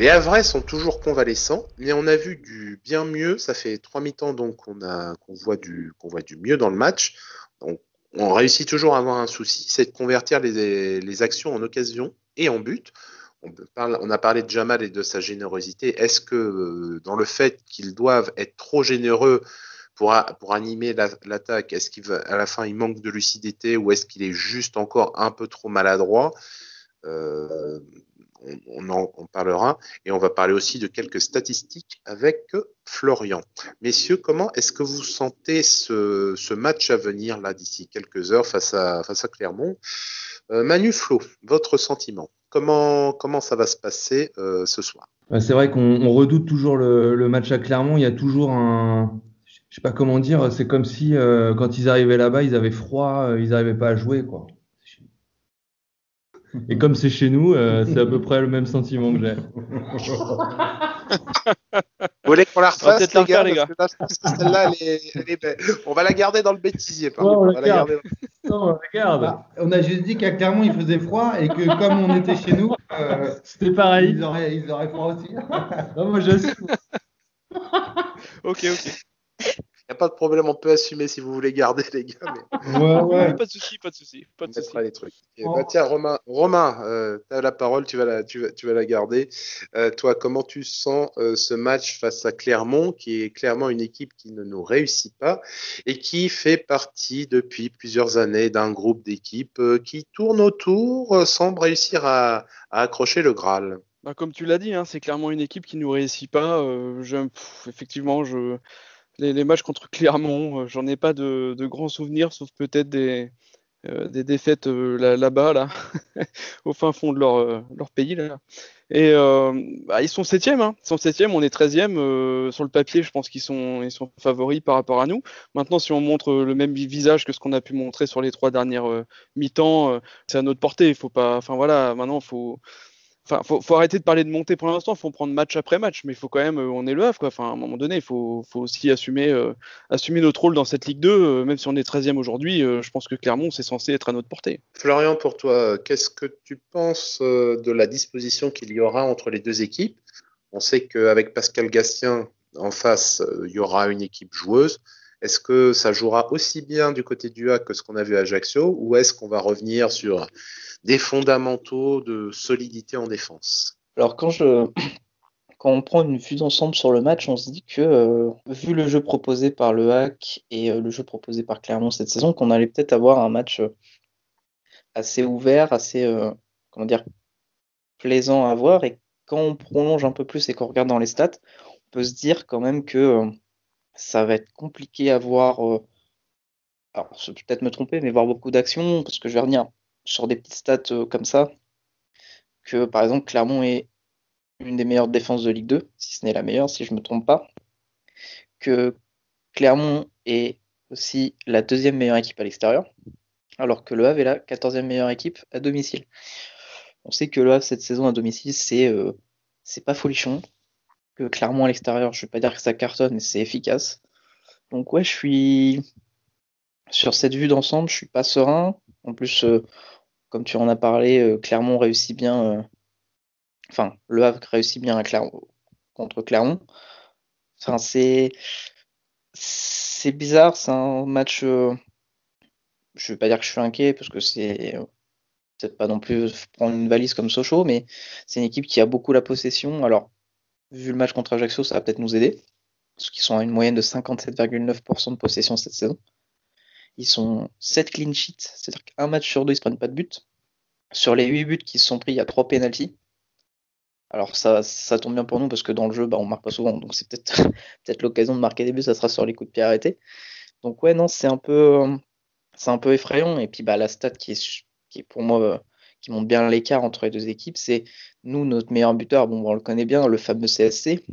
Les Havrais sont toujours convalescents, mais on a vu du bien mieux. Ça fait trois mi-temps donc qu'on qu'on voit du qu'on voit du mieux dans le match. On réussit toujours à avoir un souci, c'est de convertir les, les actions en occasion et en but. On, a parlé de Jamal et de sa générosité. Est-ce que euh, dans le fait qu'ils doivent être trop généreux pour, animer la- l'attaque, est-ce qu'à la fin il manque de lucidité ou est-ce qu'il est juste encore un peu trop maladroit? Euh, on, en parlera et on va parler aussi de quelques statistiques avec Florian. Messieurs, comment est-ce que vous sentez ce, match à venir d'ici quelques heures face à, face à Clermont? Euh, Manu Flo, votre sentiment? Comment, comment ça va se passer euh, ce soir? Bah, c'est vrai qu'on on redoute toujours le, le match à Clermont. Il y a toujours un, je sais pas comment dire, c'est comme si euh, quand ils arrivaient là-bas, ils avaient froid, euh, ils n'arrivaient pas à jouer, quoi. Et comme c'est chez nous, euh, c'est à peu près le même sentiment que j'ai. Vous voulez qu'on la refasse, peut-être les la gars, refaire, les parce que là, je pense que celle-là, elle est, elle est belle. On va la garder dans le bêtisier, par on On la va la garde. garder Non, regarde, Bah, on a juste dit qu'à Clermont il faisait froid et que comme on était chez nous, euh, c'était pareil. ils, auraient, ils auraient froid aussi. Non, moi j'assume. Ok, ok. Il n'y a pas de problème, on peut assumer si vous voulez garder, les gars. Mais Ouais, Oui, ouais. oui, pas de souci, pas de souci, pas on de souci. mettra les trucs. Et Oh. bah, tiens, Romain, Romain tu as la parole, tu vas la, tu vas, tu vas la garder. Euh, toi, comment tu sens euh, ce match face à Clermont, qui est clairement une équipe qui ne nous réussit pas et qui fait partie depuis plusieurs années d'un groupe d'équipes euh, qui tourne autour euh, sans réussir à, à accrocher le Graal Bah, comme tu l'as dit, hein, c'est clairement une équipe qui nous réussit pas. Euh, je- pff, effectivement, je, les, matchs contre Clermont, euh, j'en ai pas de, grands souvenirs, sauf peut-être des, euh, défaites euh, là- là-bas, là, au fin fond de leur, pays. Là. Et bah, ils sont septième, hein. Ils sont on est treizième. sur le papier, je pense qu'ils sont, favoris par rapport à nous. Maintenant, si on montre le même visage que ce qu'on a pu montrer sur les trois dernières mi-temps, c'est à notre portée. Il faut pas, enfin voilà, maintenant faut. Enfin, faut, arrêter de parler de montée pour l'instant, faut prendre match après match, mais il faut quand même, euh, on est le Havre, quoi. Enfin, à un moment donné, il faut, aussi assumer, euh, assumer notre rôle dans cette Ligue 2, euh, même si on est 13e aujourd'hui, je pense que Clermont, c'est censé être à notre portée. Florian, pour toi, qu'est-ce que tu penses de la disposition qu'il y aura entre les deux équipes? On sait qu'avec Pascal Gastien en face, il y aura une équipe joueuse. Est-ce que ça jouera aussi bien du côté du A que ce qu'on a vu à Ajaccio ou est-ce qu'on va revenir sur des fondamentaux de solidité en défense? Alors quand on prend une vue d'ensemble sur le match, on se dit que euh, vu le jeu proposé par le Hack et euh, le jeu proposé par Clermont cette saison, qu'on allait peut-être avoir un match euh, assez ouvert, assez comment dire plaisant à voir. Et quand on prolonge un peu plus et qu'on regarde dans les stats, on peut se dire quand même que ça va être compliqué à voir. euh, alors, je peut-être me tromper, mais voir beaucoup d'actions, parce que je vais revenir sur des petites stats euh, comme ça, que par exemple Clermont est une des meilleures défenses de Ligue 2, si ce n'est la meilleure, si je ne me trompe pas, que Clermont est aussi la deuxième meilleure équipe à l'extérieur, alors que le Havre est la quatorzième meilleure équipe à domicile. On sait que le Havre cette saison à domicile, c'est euh, c'est pas folichon, que Clermont à l'extérieur, je ne vais pas dire que ça cartonne, mais c'est efficace. Donc ouais, je suis sur cette vue d'ensemble, je suis pas serein. En plus, euh, comme tu en as parlé, euh, Clermont réussit bien. euh, Enfin, Le Havre réussit bien contre Clermont. Enfin, c'est c'est bizarre, c'est un match. euh, Je vais pas dire que je suis inquiet parce que c'est peut-être pas non plus prendre une valise comme Sochaux, mais c'est une équipe qui a beaucoup la possession. Alors, vu le match contre Ajaccio, ça va peut-être nous aider parce qu'ils sont à une moyenne de 57,9% de possession cette saison. Ils sont 7 clean sheets, c'est-à-dire qu'un match sur deux, ils se prennent pas de but. Sur les 8 buts qui se sont pris, il y a 3 pénalties. Alors ça, tombe bien pour nous parce que dans le jeu, bah, on marque pas souvent, donc c'est peut-être l'occasion de marquer des buts, ça sera sur les coups de pied arrêtés. Donc ouais, non, c'est un peu effrayant. Et puis bah la stat qui est qui est pour moi euh, qui montre bien l'écart entre les deux équipes, c'est nous notre meilleur buteur, bon on le connaît bien, le fameux CSC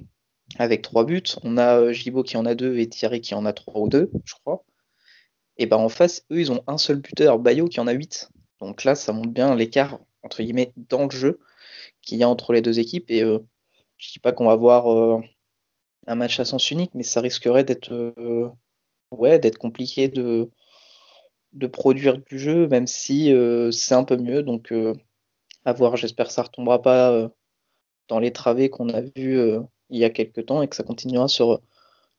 avec 3 buts. On a euh, Gibo qui en a 2 et Thierry qui en a 3 ou 2, je crois. Et bah en face, eux, ils ont un seul buteur, Bayo qui en a 8. Donc là, ça montre bien l'écart entre guillemets dans le jeu qu'il y a entre les deux équipes. Et euh, je dis pas qu'on va avoir euh, un match à sens unique, mais ça risquerait d'être ouais, d'être compliqué de, de produire du jeu, même si euh, c'est un peu mieux. Donc euh, à voir, j'espère que ça retombera pas euh, dans les travées qu'on a vu euh, il y a quelques temps et que ça continuera sur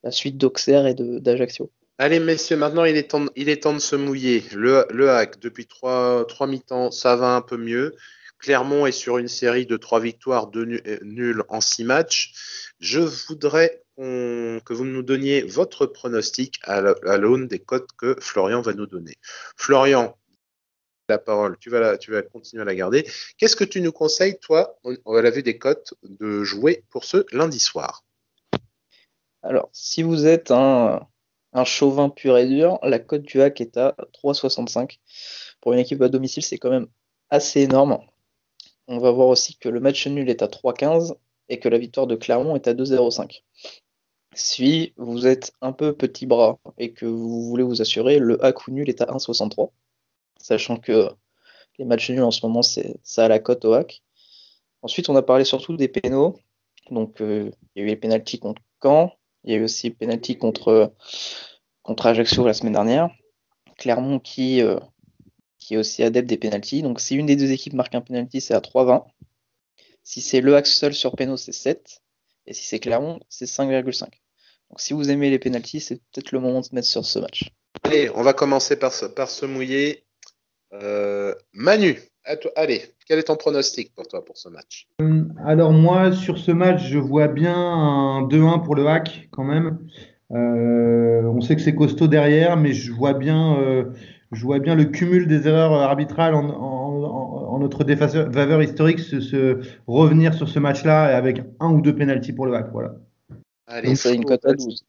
la suite d'Auxerre et d'Ajaccio. Allez, messieurs, maintenant il est temps, il est temps de se mouiller. Le, le hack, depuis trois, trois mi-temps, ça va un peu mieux. Clermont est sur une série de trois victoires, deux nu- nuls en six matchs. Je voudrais que vous nous donniez votre pronostic à la- à l'aune des cotes que Florian va nous donner. Florian, la parole, tu vas, continuer à la garder. Qu'est-ce que tu nous conseilles, toi, on l'a vu des cotes, de jouer pour ce lundi soir? Alors, si vous êtes un, un chauvin pur et dur, la cote du hack est à 3,65. Pour une équipe à domicile, c'est quand même assez énorme. On va voir aussi que le match nul est à 3,15 et que la victoire de Clermont est à 2,05. Si vous êtes un peu petit bras et que vous voulez vous assurer, le hack ou nul est à 1,63. Sachant que les matchs nuls en ce moment, c'est ça à la cote au hack. Ensuite, on a parlé surtout des pénaux. Donc, il y a eu les pénalties contre Caen. Il y a eu aussi les pénalties contre, contre Ajaccio la semaine dernière. Clermont qui, qui est aussi adepte des pénalties. Donc, si une des deux équipes marque un pénalty, c'est à 3,20. Si c'est le axe seul sur péno, c'est 7. Et si c'est Clermont, c'est 5,5. Donc si vous aimez les pénalties, c'est peut-être le moment de se mettre sur ce match. Allez, on va commencer par se, par se mouiller. Euh, Manu, allez, quel est ton pronostic pour toi pour ce match? Euh, Alors moi, sur ce match, je vois bien un 2-1 pour le hack quand même. Euh, on sait que c'est costaud derrière, mais je vois bien, je vois bien le cumul des erreurs arbitrales en, en, notre défaveur historique se, revenir sur ce match-là avec un ou deux pénalties pour le hack. Voilà. Allez, Flo, une cote à 12.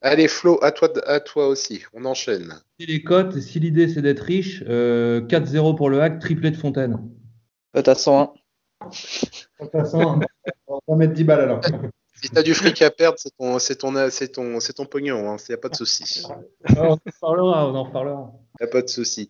Allez, Flo, à toi, à toi aussi. On enchaîne. Si les cotes, si l'idée c'est d'être riche, 4-0 euh, pour le hack, triplé de Fontaine. Cote à 101. Cote à 101. on va mettre 10 balles alors. Si tu as du fric à perdre, c'est ton, c'est ton, c'est ton, c'est ton pognon, il hein. n'y a pas de souci. on en reparlera, on en reparlera. Il n'y a pas de souci.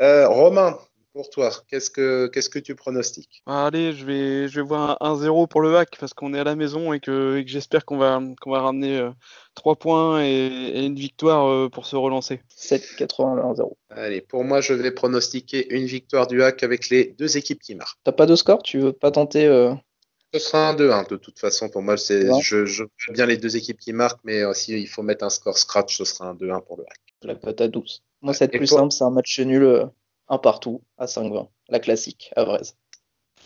Euh, Romain, pour toi Qu'est-ce que qu'est-ce que tu pronostiques? Allez, je vais je vais voir un 1-0 pour le hack parce qu'on est à la maison et que, j'espère qu'on va qu'on va ramener euh, trois 3 points et, une victoire euh, pour se relancer. 7-80 Allez, pour moi, je vais pronostiquer une victoire du hack avec les deux équipes qui marquent. T'as pas de score? Tu veux pas tenter euh? Ce sera un 2-1 de toute façon. Pour moi, c'est je, je bien les deux équipes qui marquent, mais s'il il faut mettre un score scratch, ce sera un 2-1 pour le hack. La cote à 12. Moi, c'est plus simple, c'est un match nul un partout à 5-20. La classique à Vraise.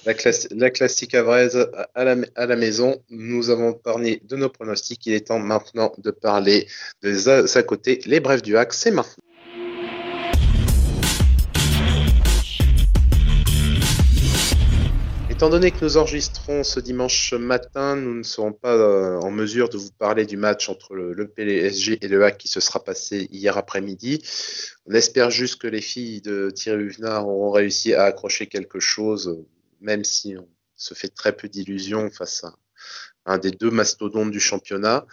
La, la, classique à la, à la, maison. Nous avons parlé de nos pronostics. Il est temps maintenant de parler de à côté. Les brefs du hack, c'est maintenant. Étant donné que nous enregistrons ce dimanche matin, nous ne serons pas euh, en mesure de vous parler du match entre le, PSG et le HAC qui se sera passé hier après-midi. On espère juste que les filles de Thierry Huvenard auront réussi à accrocher quelque chose, même si on se fait très peu d'illusions face à un des deux mastodontes du championnat.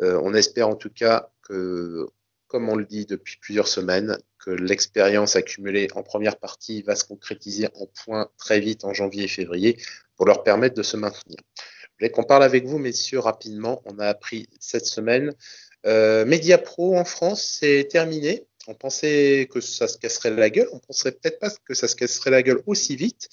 Euh, on espère en tout cas que, comme on le dit depuis plusieurs semaines, que l'expérience accumulée en première partie va se concrétiser en points très vite en janvier et février pour leur permettre de se maintenir. Je voulais qu'on parle avec vous, messieurs, rapidement. On a appris cette semaine. Euh, Media Pro en France, c'est terminé. On pensait que ça se casserait la gueule. On ne penserait peut-être pas que ça se casserait la gueule aussi vite.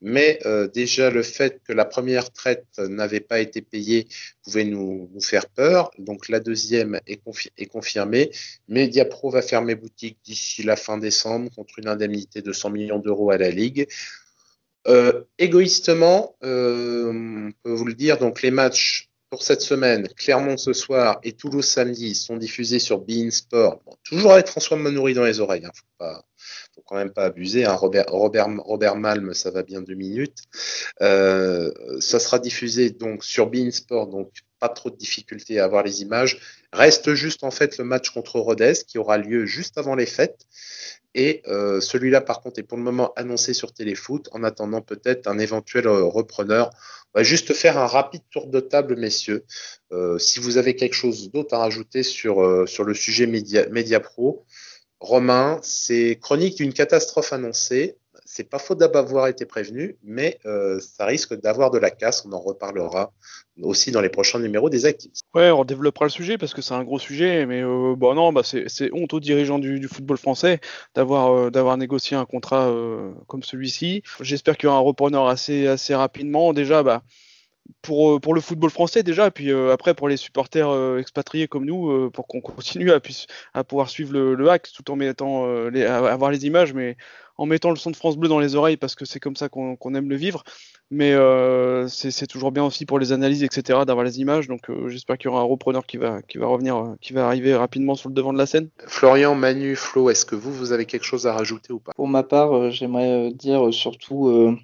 Mais euh, déjà, le fait que la première traite n'avait pas été payée pouvait nous, faire peur. Donc la deuxième est, est confirmée. Mediapro va fermer boutique d'ici la fin décembre contre une indemnité de 100 millions d'euros à la Ligue. Euh, égoïstement, euh, on peut vous le dire, donc les matchs pour cette semaine, Clermont ce soir et Toulouse samedi sont diffusés sur Bein Sport. toujours avec François Manoury dans les oreilles, hein, faut pas, faut quand même pas abuser. Hein. Robert Malm, ça va bien deux minutes. Euh, ça sera diffusé donc sur Bein Sport, donc pas trop de difficultés à avoir les images. Reste juste en fait le match contre Rodez qui aura lieu juste avant les fêtes. Et euh, celui-là, par contre, est pour le moment annoncé sur Téléfoot, en attendant peut-être un éventuel euh, repreneur. On va juste faire un rapide tour de table, messieurs. Euh, si vous avez quelque chose d'autre à rajouter sur, sur le sujet Média, Média Pro, Romain, c'est chronique d'une catastrophe annoncée. C'est pas faute d'avoir été prévenu, mais euh, ça risque d'avoir de la casse. On en reparlera aussi dans les prochains numéros des Actifs. Ouais, on développera le sujet parce que c'est un gros sujet, mais euh, bon non, bah c'est honte aux dirigeants du, football français d'avoir euh, d'avoir négocié un contrat comme celui-ci. J'espère qu'il y aura un repreneur assez rapidement. Déjà, bah pour, le football français déjà, puis après pour les supporters expatriés comme nous, pour qu'on continue à, à pouvoir suivre le, le hack tout en mettant les, à avoir les images, mais en mettant le son de France Bleu dans les oreilles parce que c'est comme ça qu'on aime le vivre. Mais euh, c'est toujours bien aussi pour les analyses, etc., d'avoir les images. Donc euh, j'espère qu'il y aura un repreneur qui va, qui va revenir, euh, qui va arriver rapidement sur le devant de la scène. Florian, Manu, Flo, est-ce que vous, vous avez quelque chose à rajouter ou pas? Pour ma part, j'aimerais dire surtout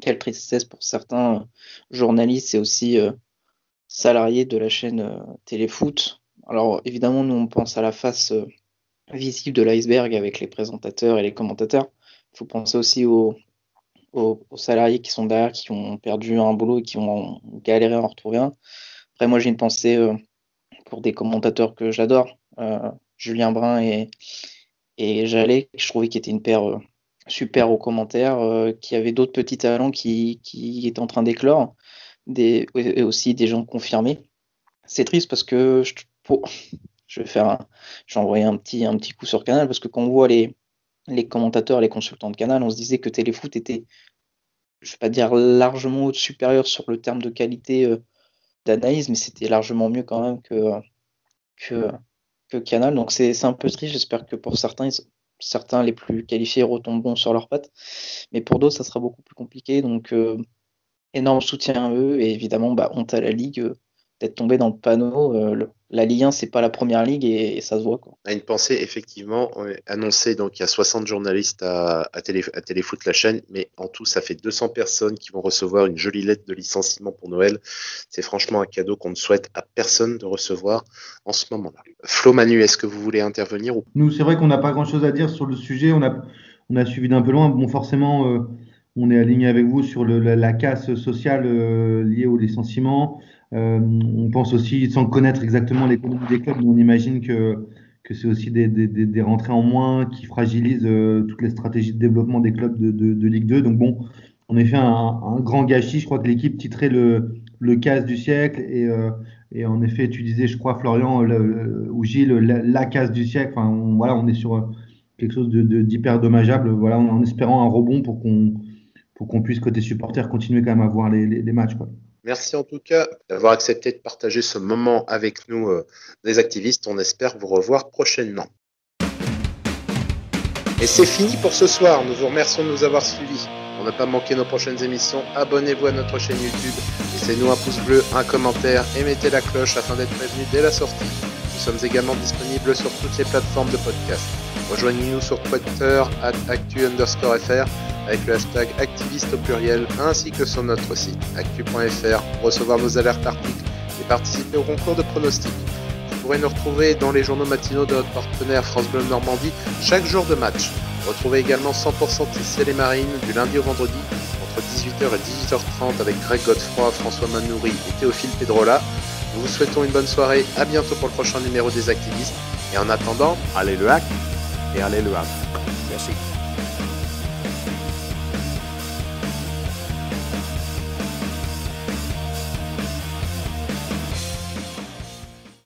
quelle tristesse pour certains journalistes et aussi salariés de la chaîne Téléfoot. Alors évidemment, nous on pense à la face visible de l'iceberg avec les présentateurs et les commentateurs. Il faut penser aussi aux, salariés qui sont derrière, qui ont perdu un boulot et qui ont galéré à en retrouver un. Après, moi, j'ai une pensée euh, pour des commentateurs que j'adore, euh, Julien Brun et, et Jallet, je trouvais qu'ils étaient une paire euh, super aux commentaires, qui avaient d'autres petits talents qui, qui étaient en train d'éclore. et aussi des gens confirmés. C'est triste parce que je, vais faire un, envoyer un petit, un petit coup sur Canal parce que quand on voit les, les commentateurs, les consultants de Canal, on se disait que Téléfoot était, je vais pas dire largement supérieur sur le terme de qualité euh, d'analyse, mais c'était largement mieux quand même que Canal. Donc c'est un peu triste. J'espère que pour certains, certains les plus qualifiés retomberont sur leurs pattes, mais pour d'autres, ça sera beaucoup plus compliqué. Donc euh, énorme soutien à eux et évidemment, bah, honte à la Ligue euh, d'être tombé dans le panneau. Euh, la Ligue 1, c'est pas la première ligue et, ça se voit. Quoi. Une pensée, effectivement, annoncée, donc il y a 60 journalistes à, à, télé, à Téléfoot, la chaîne, mais en tout, ça fait 200 personnes qui vont recevoir une jolie lettre de licenciement pour Noël. C'est franchement un cadeau qu'on ne souhaite à personne de recevoir en ce moment-là. Flo Manu, est-ce que vous voulez intervenir ou... Nous, c'est vrai qu'on n'a pas grand-chose à dire sur le sujet. On a, on a suivi d'un peu loin. Bon, forcément, euh, on est aligné avec vous sur le, la, casse sociale euh, liée au licenciement. Euh, on pense aussi, sans connaître exactement l'économie des clubs, on imagine que, c'est aussi des, rentrées en moins qui fragilisent euh, toutes les stratégies de développement des clubs de, Ligue 2. Donc bon, en effet, un, un, grand gâchis. Je crois que l'équipe titrait le, casse du siècle et, euh, et en effet, tu disais, je crois, Florian le, ou Gilles, la, casse du siècle. Enfin, voilà, on est sur quelque chose d'hyper dommageable. Voilà, en espérant un rebond pour qu'on puisse côté supporter continuer quand même à voir les, matchs. Merci en tout cas d'avoir accepté de partager ce moment avec nous, euh, les activistes. On espère vous revoir prochainement. Et c'est fini pour ce soir. Nous vous remercions de nous avoir suivis. Pour ne pas manquer nos prochaines émissions, abonnez-vous à notre chaîne YouTube, laissez-nous un pouce bleu, un commentaire et mettez la cloche afin d'être prévenu dès la sortie. Nous sommes également disponibles sur toutes les plateformes de podcast. Rejoignez-nous sur Twitter, at actu underscore fr avec le hashtag activiste au pluriel ainsi que sur notre site actu.fr pour recevoir nos alertes articles et participer au concours de pronostics. Vous pourrez nous retrouver dans les journaux matinaux de notre partenaire France Bleu Normandie chaque jour de match. Retrouvez également 100% Tissé les Marines du lundi au vendredi entre 18h et 18h30 avec Greg Godefroy, François Manoury et Théophile Pedrola. Nous vous souhaitons une bonne soirée, à bientôt pour le prochain numéro des activistes et en attendant, allez le hack ။ဒါလည်းလိုရမယ်။ရရှိ